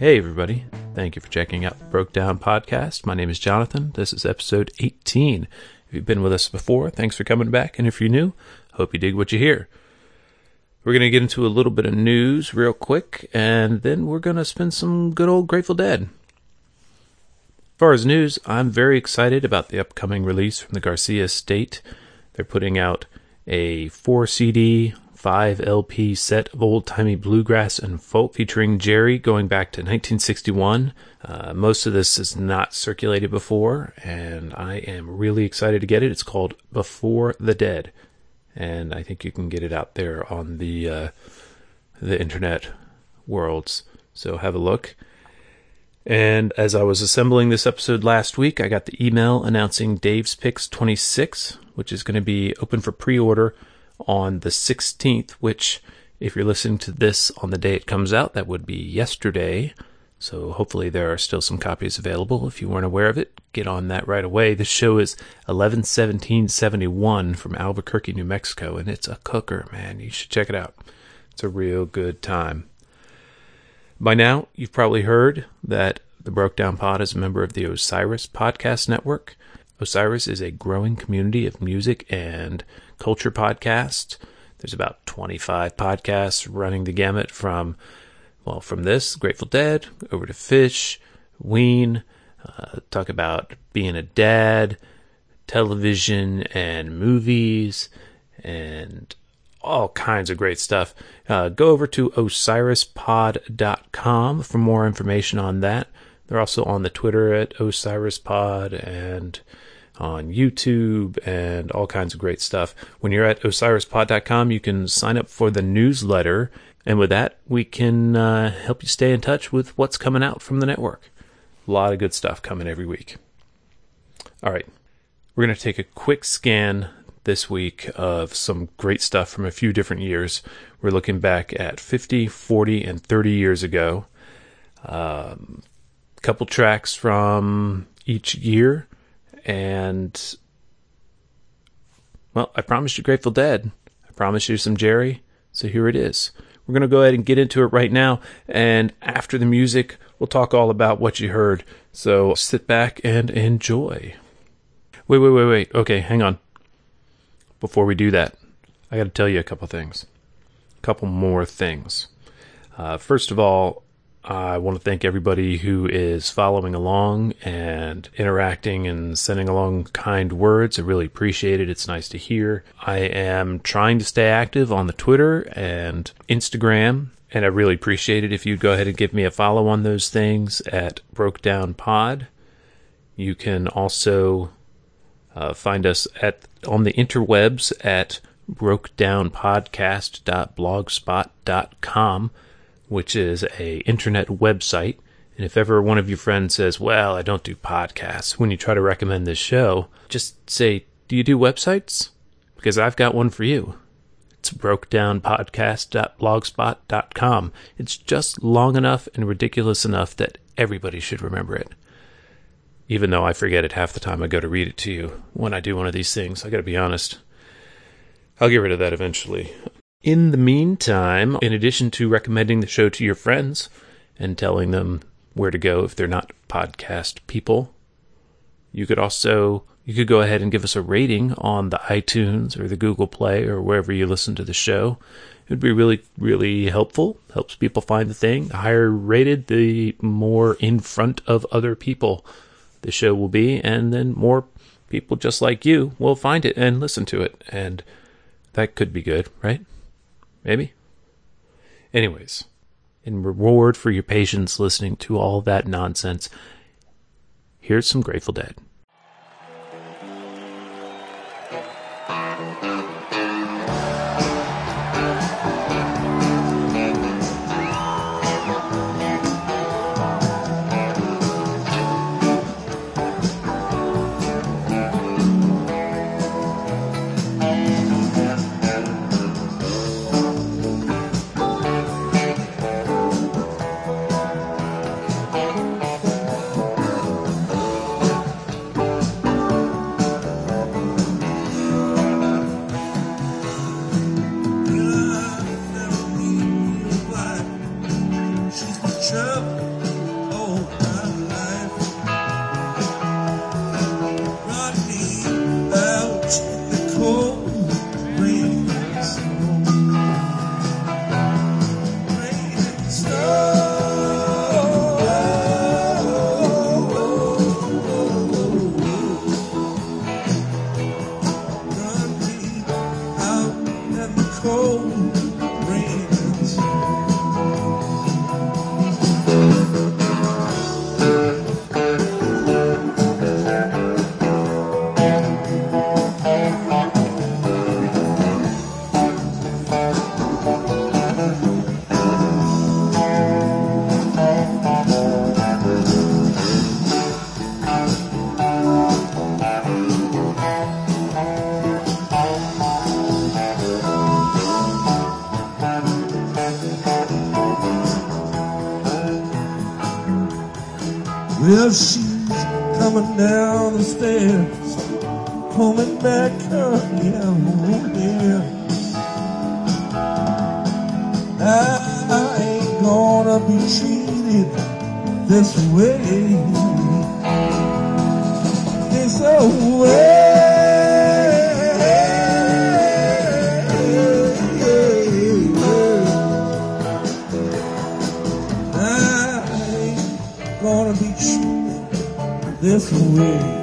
Hey, everybody. Thank you for checking out the Broke Down Podcast. My name is Jonathan. This is episode 18. If you've been with us before, thanks for coming back. And if you're new, hope you dig what you hear. We're going to get into a little bit of news real quick, and then we're going to spend some good old Grateful Dead. As far as news, I'm very excited about the upcoming release from the Garcia estate. They're putting out a 4 CD 5 LP set of old timey bluegrass and folk featuring Jerry going back to 1961. Uh, most of this is not circulated before, and I am really excited to get it. It's called Before the Dead, and I think you can get it out there on the uh, the internet worlds. So have a look. And as I was assembling this episode last week, I got the email announcing Dave's Picks 26, which is going to be open for pre order on the 16th, which, if you're listening to this on the day it comes out, that would be yesterday. So hopefully there are still some copies available. If you weren't aware of it, get on that right away. This show is 111771 from Albuquerque, New Mexico, and it's a cooker, man. You should check it out. It's a real good time. By now, you've probably heard that the Broke Down Pod is a member of the Osiris Podcast Network. Osiris is a growing community of music and culture podcast. There's about 25 podcasts running the gamut from, well, from this, Grateful Dead, over to Phish, Ween, uh, talk about being a dad, television and movies, and all kinds of great stuff. Uh, go over to osirispod.com for more information on that. They're also on the Twitter at osirispod and on YouTube and all kinds of great stuff. When you're at osirispod.com, you can sign up for the newsletter. And with that, we can uh, help you stay in touch with what's coming out from the network. A lot of good stuff coming every week. All right. We're going to take a quick scan this week of some great stuff from a few different years. We're looking back at 50, 40, and 30 years ago. A um, couple tracks from each year and well, I promised you Grateful Dead. I promised you some Jerry. So here it is. We're going to go ahead and get into it right now. And after the music, we'll talk all about what you heard. So sit back and enjoy. Wait, wait, wait, wait. Okay, hang on. Before we do that, I got to tell you a couple things. A couple more things. Uh, first of all, I want to thank everybody who is following along and interacting and sending along kind words. I really appreciate it. It's nice to hear. I am trying to stay active on the Twitter and Instagram, and I really appreciate it if you'd go ahead and give me a follow on those things at Broke Down Pod. You can also uh, find us at on the interwebs at brokedownpodcast.blogspot.com which is a internet website. And if ever one of your friends says, "Well, I don't do podcasts," when you try to recommend this show, just say, "Do you do websites?" Because I've got one for you. It's brokedownpodcast.blogspot.com. It's just long enough and ridiculous enough that everybody should remember it. Even though I forget it half the time I go to read it to you when I do one of these things, I gotta be honest. I'll get rid of that eventually. In the meantime, in addition to recommending the show to your friends and telling them where to go if they're not podcast people, you could also you could go ahead and give us a rating on the iTunes or the Google Play or wherever you listen to the show. It would be really really helpful. Helps people find the thing. The higher rated, the more in front of other people the show will be and then more people just like you will find it and listen to it and that could be good, right? Maybe? Anyways, in reward for your patience listening to all that nonsense, here's some Grateful Dead. as she's coming down the stairs, coming back up, yeah, oh dear. I, I ain't gonna be treated this way, this way. this way.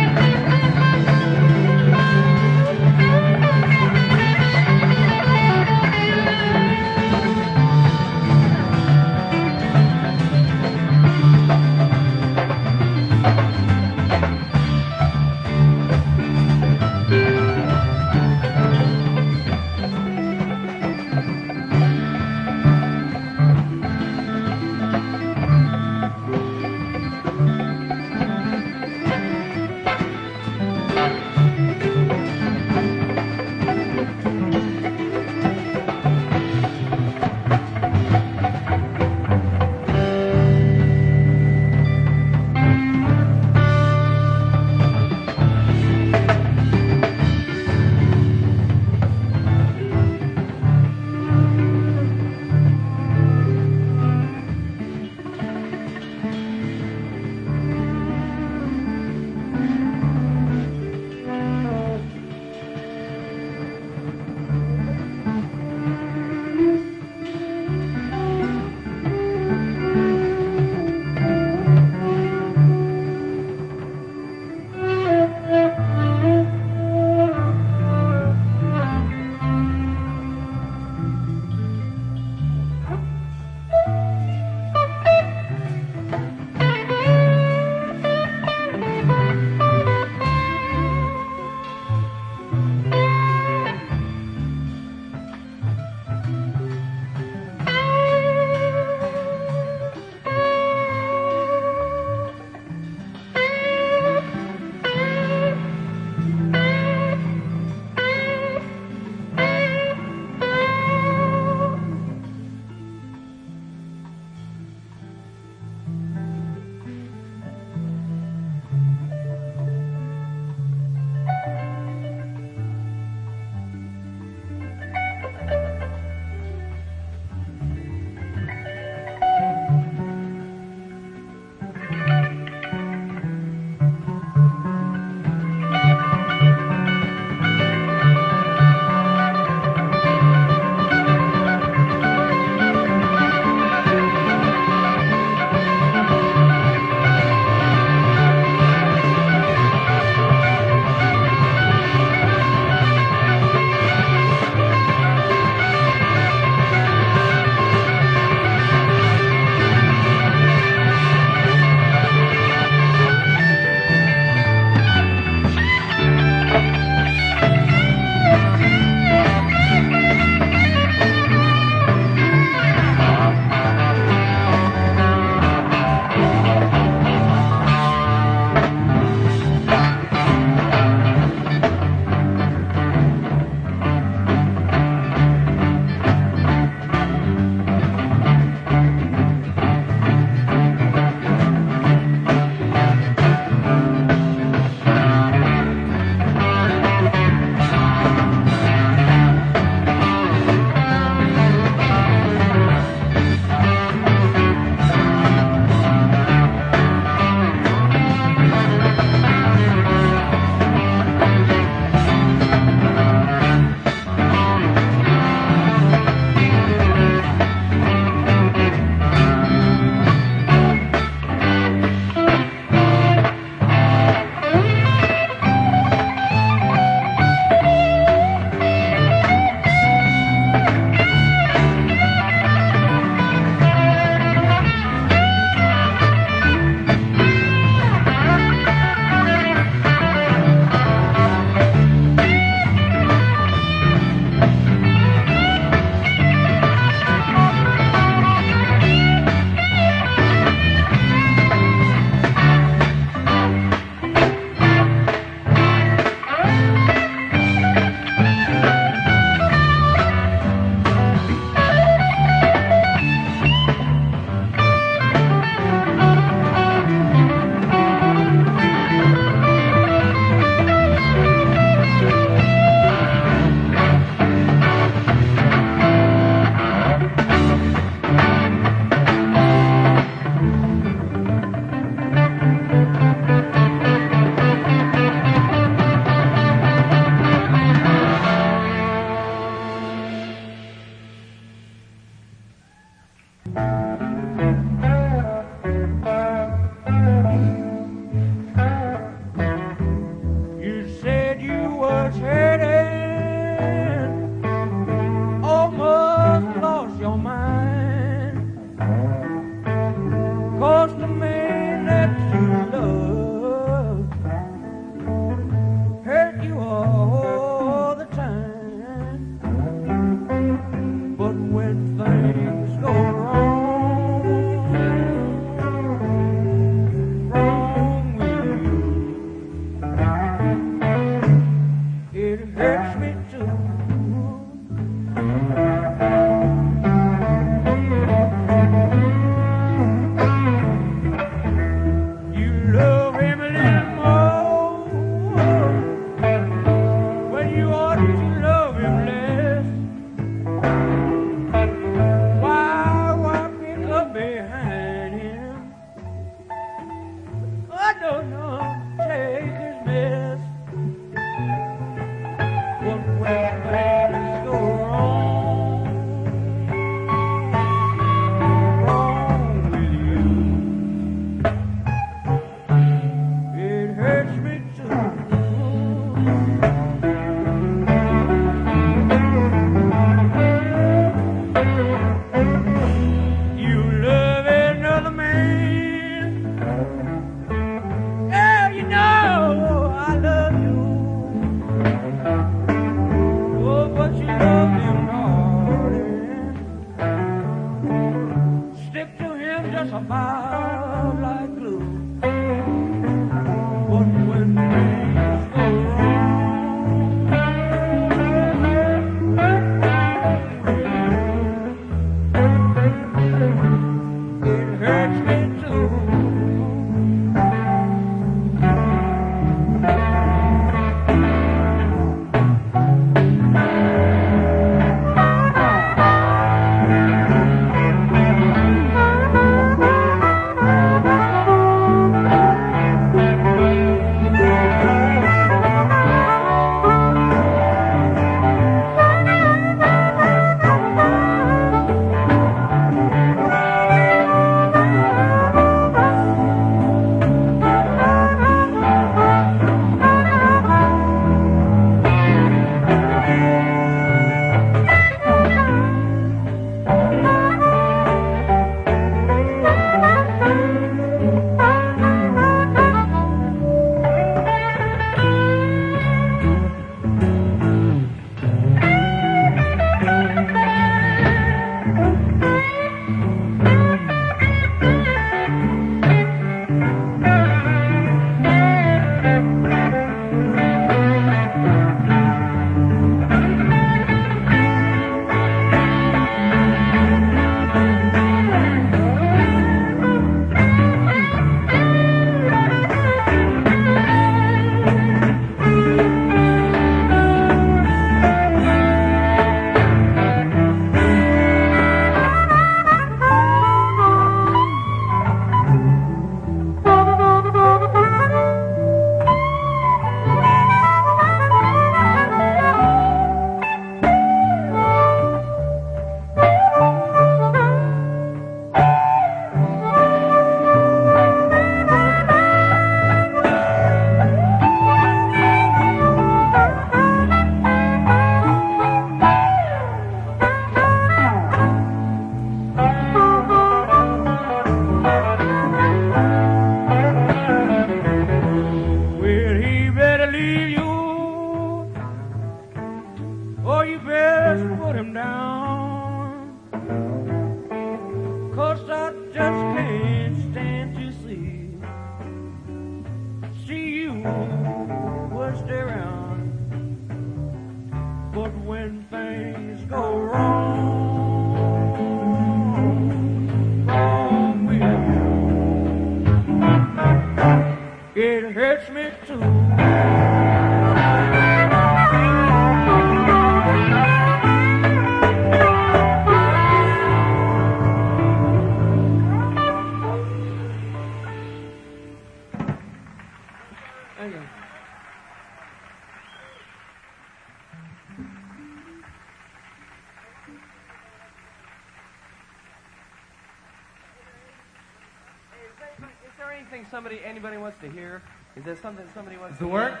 thing somebody anybody wants to hear? Is there something somebody wants Does to it work? Kick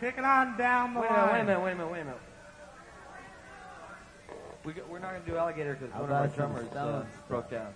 Pick it on down the Wait a minute, wait a minute, wait a minute, wait a minute. We we're not going to do alligator because one of our drummers uh, broke down.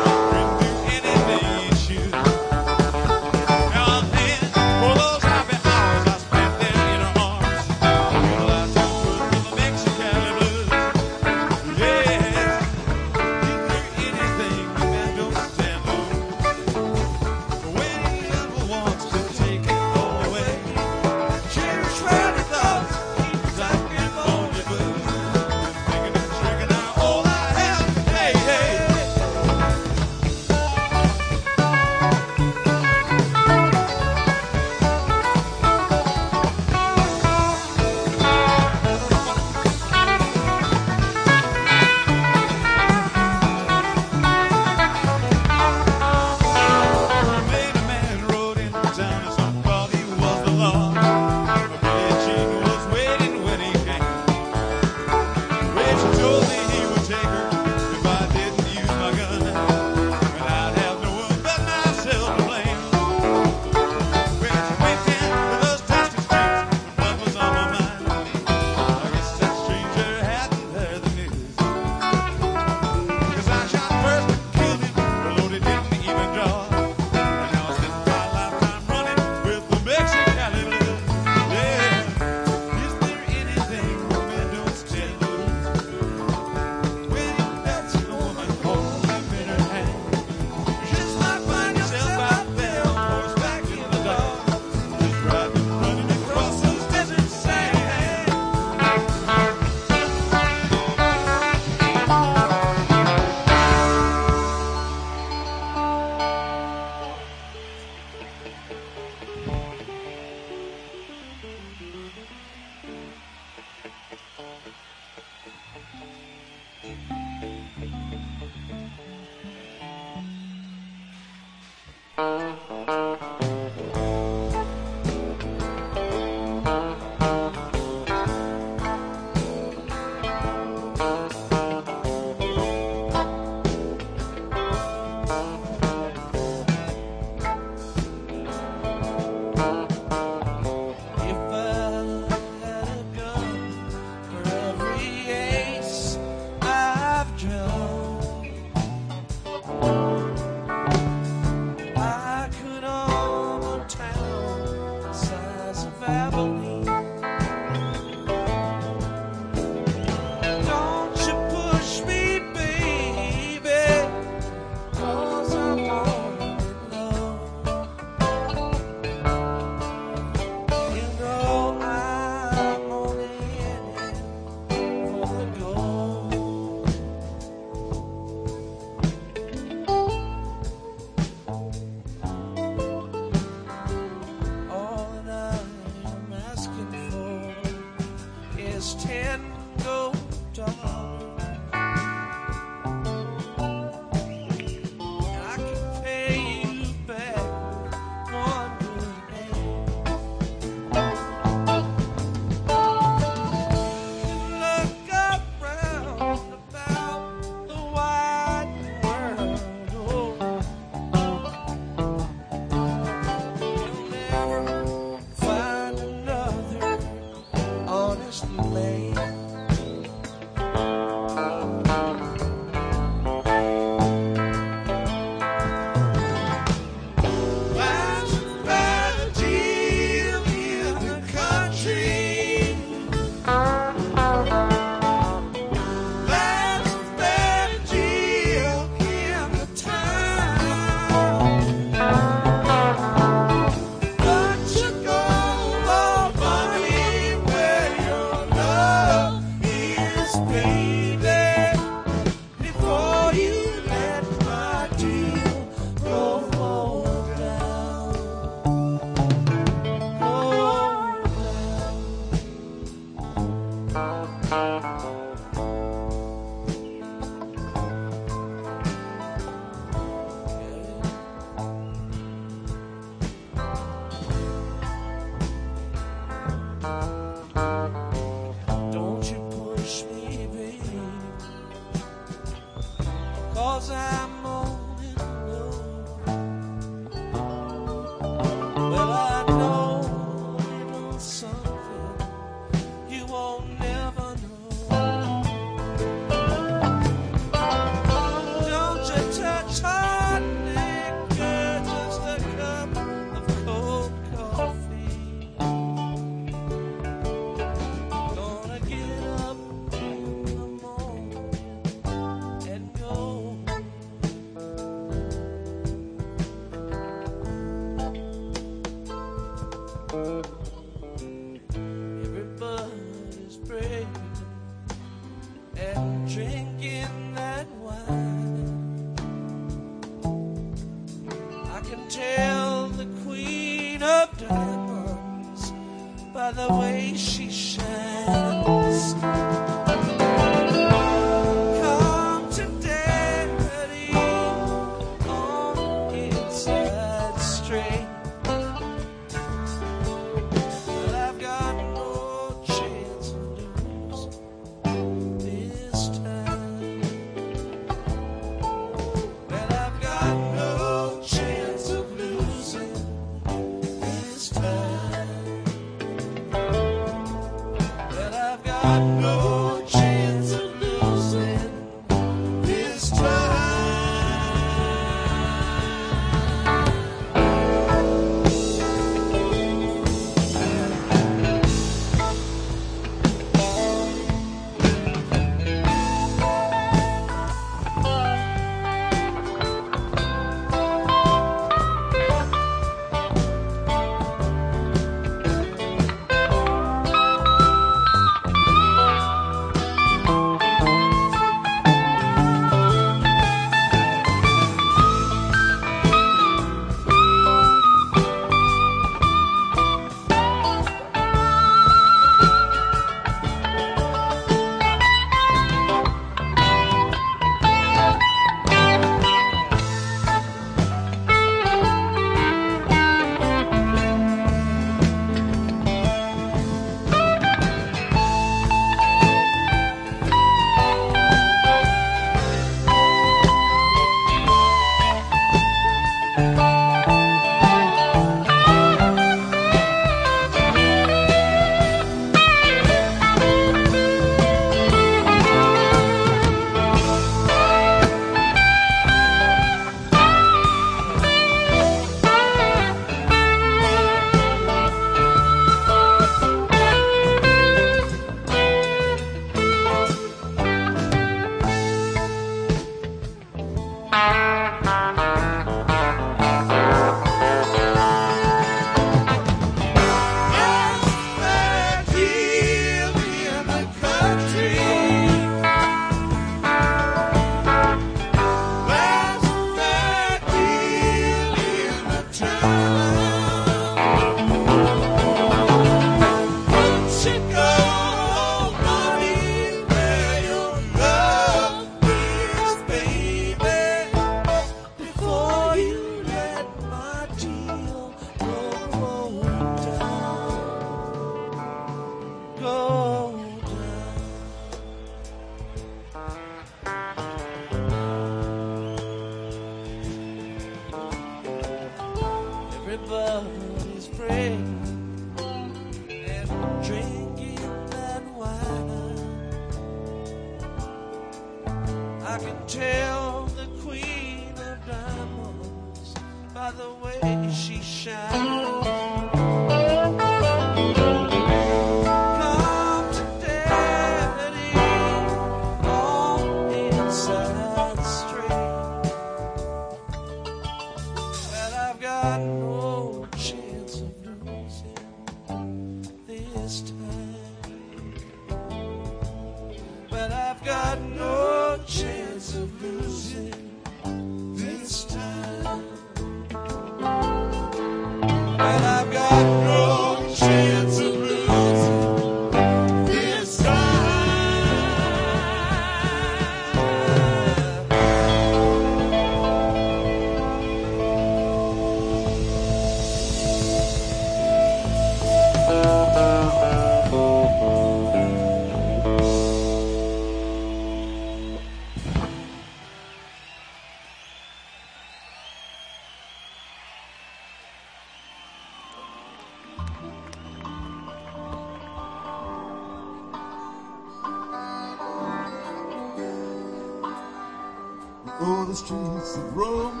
The streets of Rome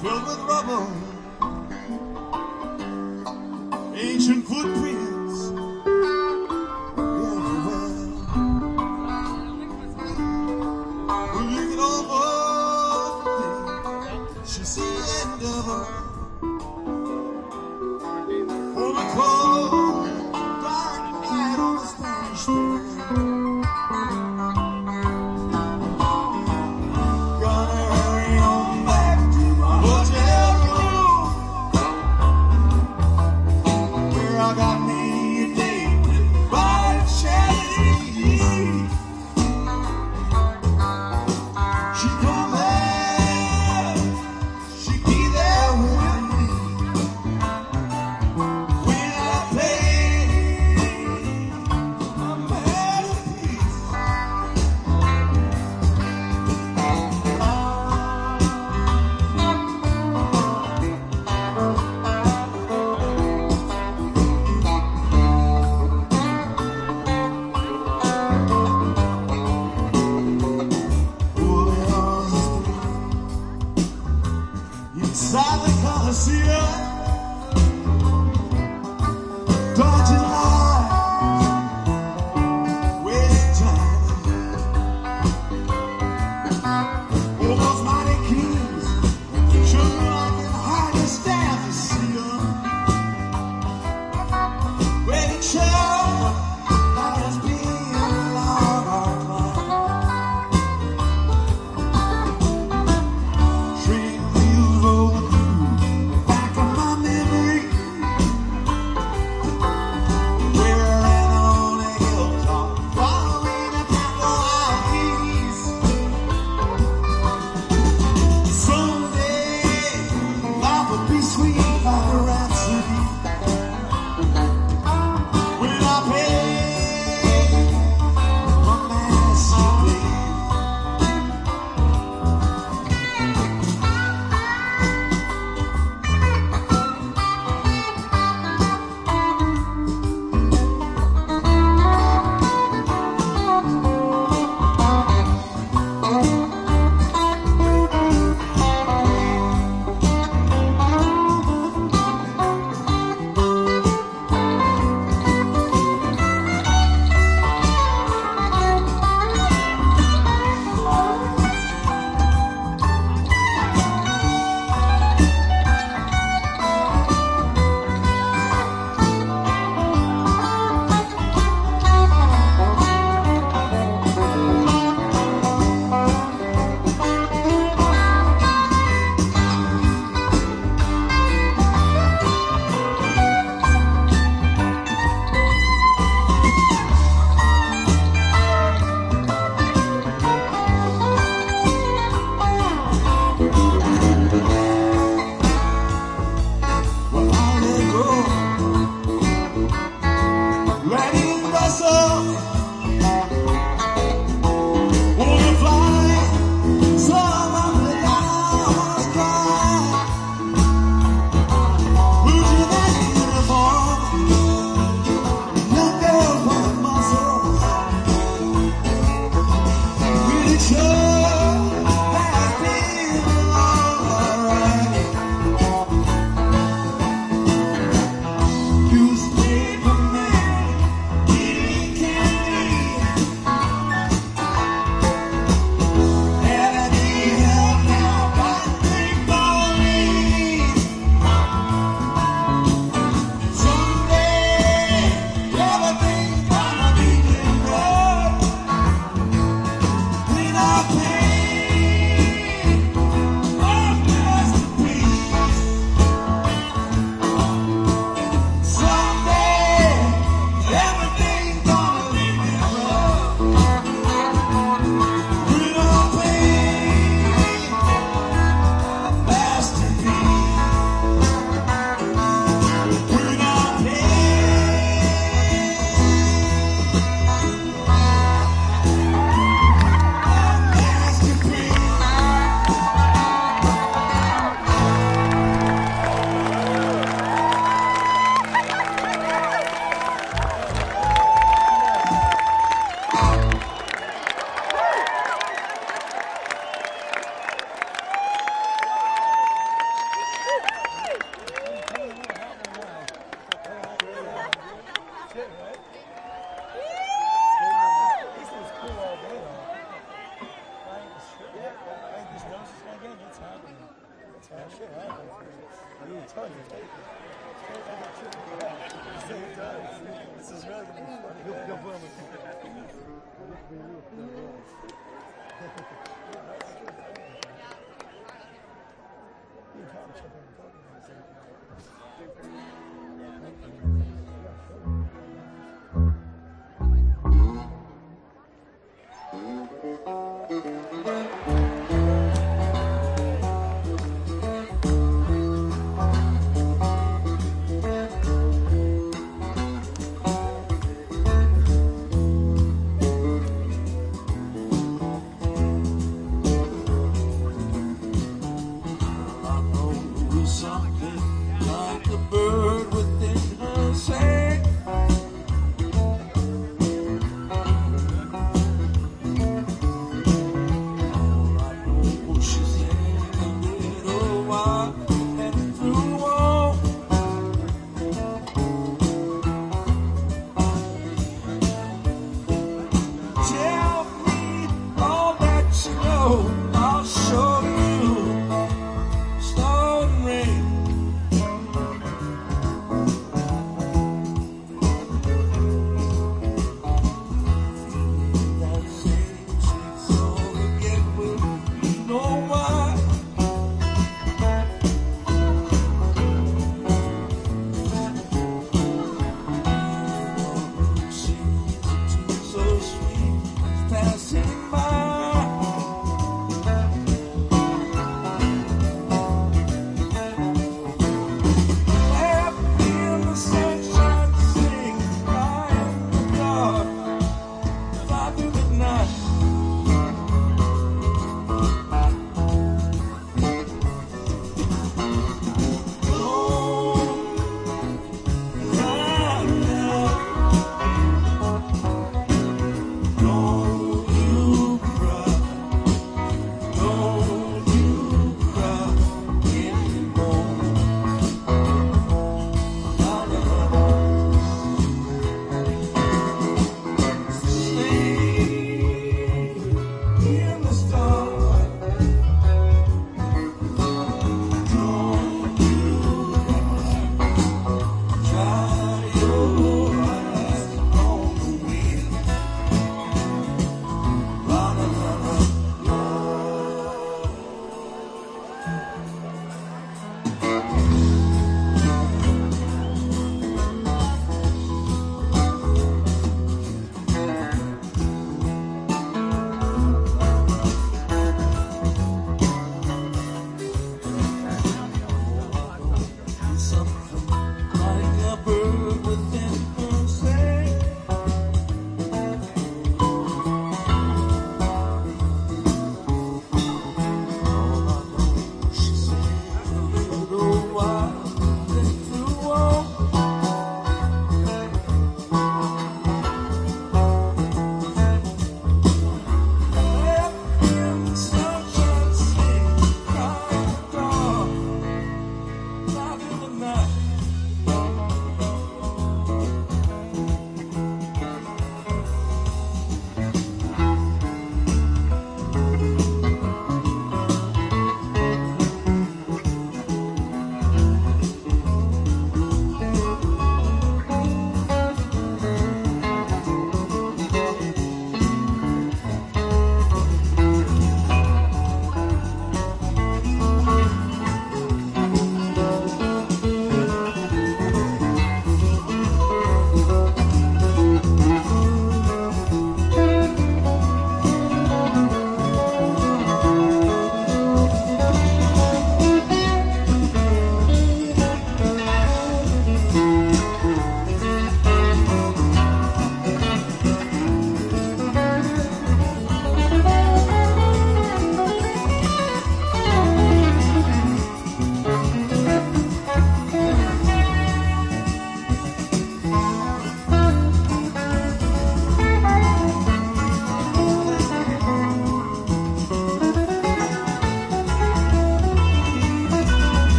filled with rubble,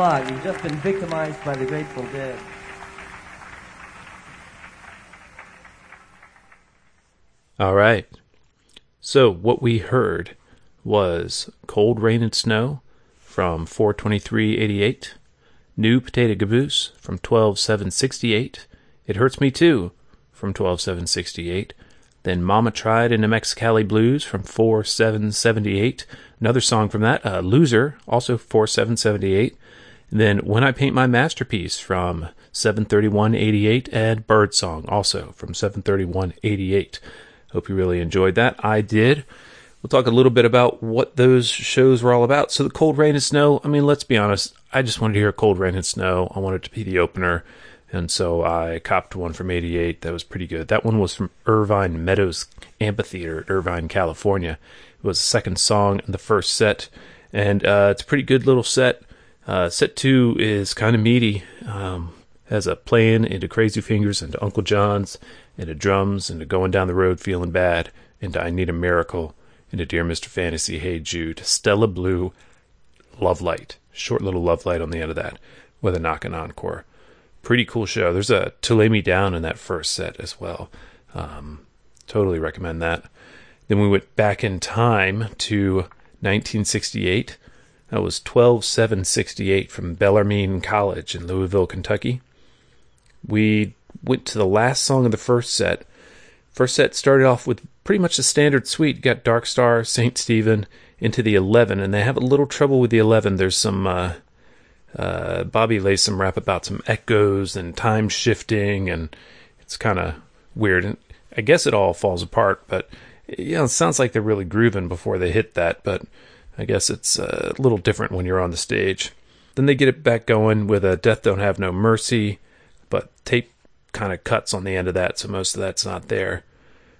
You've just been victimized by the Grateful Dead. All right. So what we heard was Cold Rain and Snow from 42388, New Potato Caboose from 12768, It Hurts Me Too from 12768, then Mama Tried in the Mexicali Blues from 4778, another song from that, uh, Loser, also 4778, then When I Paint My Masterpiece from 73188, and Birdsong also from 73188. Hope you really enjoyed that. I did. We'll talk a little bit about what those shows were all about. So, the Cold Rain and Snow, I mean, let's be honest, I just wanted to hear Cold Rain and Snow. I wanted to be the opener. And so I copped one from 88 that was pretty good. That one was from Irvine Meadows Amphitheater at Irvine, California. It was the second song in the first set. And uh, it's a pretty good little set. Uh, set two is kind of meaty. Um, has a playing into Crazy Fingers, into Uncle John's, into drums, into Going Down the Road Feeling Bad, into I Need a Miracle, into Dear Mr. Fantasy, Hey Jude, Stella Blue, Love Light. Short little Love Light on the end of that with a knock and encore. Pretty cool show. There's a To Lay Me Down in that first set as well. Um, totally recommend that. Then we went back in time to 1968. That was 12768 from Bellarmine College in Louisville, Kentucky. We went to the last song of the first set. First set started off with pretty much the standard suite. You got Dark Star, St. Stephen, into the 11, and they have a little trouble with the 11. There's some, uh, uh, Bobby lays some rap about some echoes and time shifting, and it's kind of weird. And I guess it all falls apart, but you know, it sounds like they're really grooving before they hit that, but I guess it's a little different when you're on the stage. Then they get it back going with a Death Don't Have No Mercy, but tape kind of cuts on the end of that, so most of that's not there.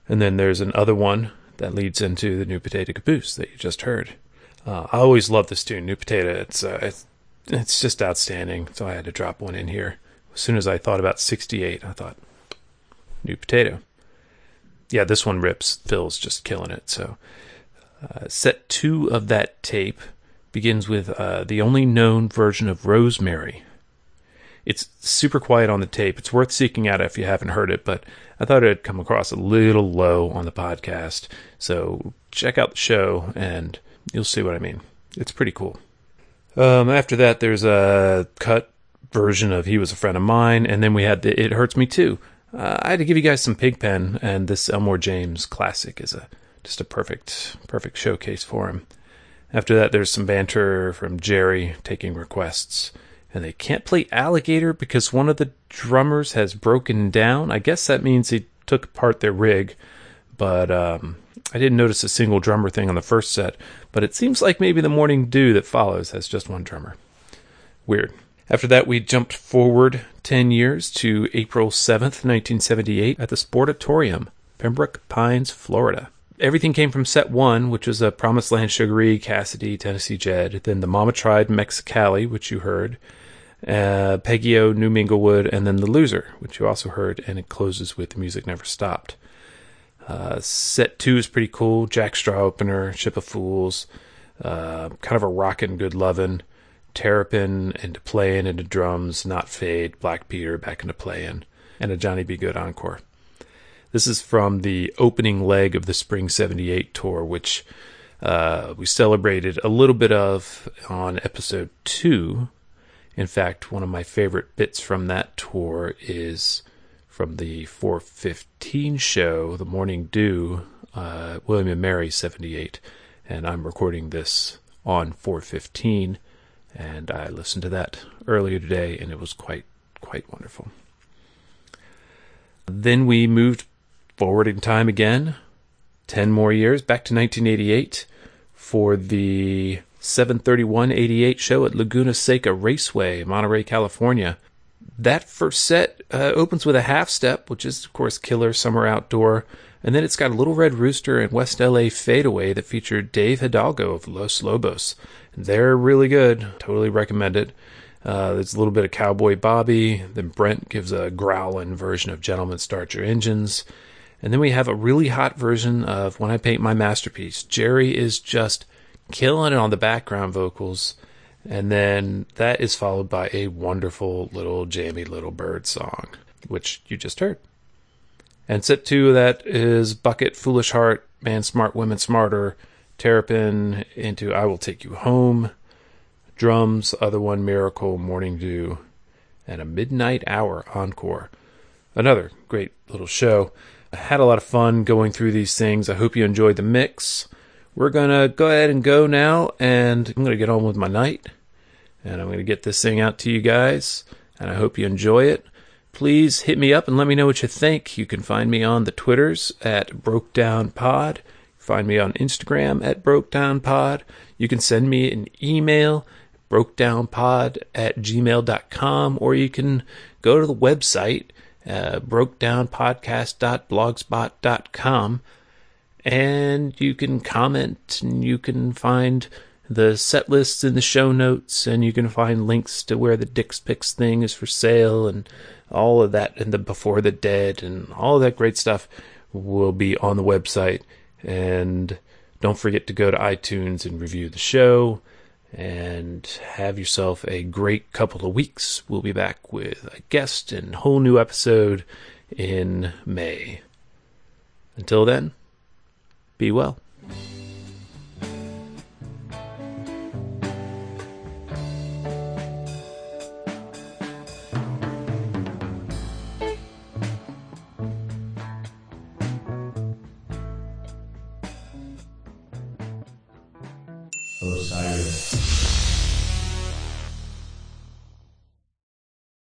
And then there's another one that leads into the New Potato Caboose that you just heard. Uh, I always love this tune, New Potato. It's, uh, it's it's just outstanding. So I had to drop one in here. As soon as I thought about 68, I thought, New Potato. Yeah, this one rips. Phil's just killing it. So uh, set two of that tape begins with uh, the only known version of Rosemary. It's super quiet on the tape. It's worth seeking out if you haven't heard it, but I thought it had come across a little low on the podcast. So check out the show and you'll see what I mean. It's pretty cool. Um, after that, there's a cut version of "He Was a Friend of Mine," and then we had the "It Hurts Me Too." Uh, I had to give you guys some Pigpen, and this Elmore James classic is a just a perfect perfect showcase for him. After that, there's some banter from Jerry taking requests, and they can't play Alligator because one of the drummers has broken down. I guess that means he took apart their rig, but um, I didn't notice a single drummer thing on the first set, but it seems like maybe the Morning Dew that follows has just one drummer. Weird. After that, we jumped forward 10 years to April 7th, 1978, at the Sportatorium, Pembroke Pines, Florida. Everything came from set one, which was a Promised Land Sugaree, Cassidy, Tennessee Jed, then the Mama Tried Mexicali, which you heard, uh, Peggy-O, New Minglewood, and then The Loser, which you also heard, and it closes with Music Never Stopped. Uh, set two is pretty cool. Jack Straw opener, Ship of Fools, uh, kind of a rockin' good lovin'. Terrapin into playing into drums, not fade. Black Peter back into playing, and a Johnny B. Goode encore. This is from the opening leg of the Spring '78 tour, which uh, we celebrated a little bit of on episode two. In fact, one of my favorite bits from that tour is from the 415 show, The Morning Dew, uh, William and Mary 78. And I'm recording this on 415. And I listened to that earlier today, and it was quite, quite wonderful. Then we moved forward in time again, 10 more years, back to 1988 for the 73188 show at Laguna Seca Raceway, Monterey, California that first set uh, opens with a half step, which is, of course, Killer Summer Outdoor. And then it's got a Little Red Rooster and West LA Fadeaway that featured Dave Hidalgo of Los Lobos. They're really good. Totally recommend it. Uh, there's a little bit of Cowboy Bobby. Then Brent gives a growling version of Gentlemen Start Your Engines. And then we have a really hot version of When I Paint My Masterpiece. Jerry is just killing it on the background vocals. And then that is followed by a wonderful little jammy little bird song, which you just heard. And set two of that is Bucket, Foolish Heart, Man Smart, Women Smarter, Terrapin into I Will Take You Home, Drums, Other One Miracle, Morning Dew, and a Midnight Hour encore. Another great little show. I had a lot of fun going through these things. I hope you enjoyed the mix. We're going to go ahead and go now, and I'm going to get on with my night. And I'm going to get this thing out to you guys, and I hope you enjoy it. Please hit me up and let me know what you think. You can find me on the Twitters at BrokeDownPod. Find me on Instagram at BrokeDownPod. You can send me an email, brokedownpod at gmail.com, or you can go to the website, uh, brokedownpodcast.blogspot.com, and you can comment and you can find the set lists in the show notes and you can find links to where the Dick's Picks thing is for sale and all of that and the Before the Dead and all of that great stuff will be on the website. And don't forget to go to iTunes and review the show and have yourself a great couple of weeks. We'll be back with a guest and whole new episode in May. Until then, be well.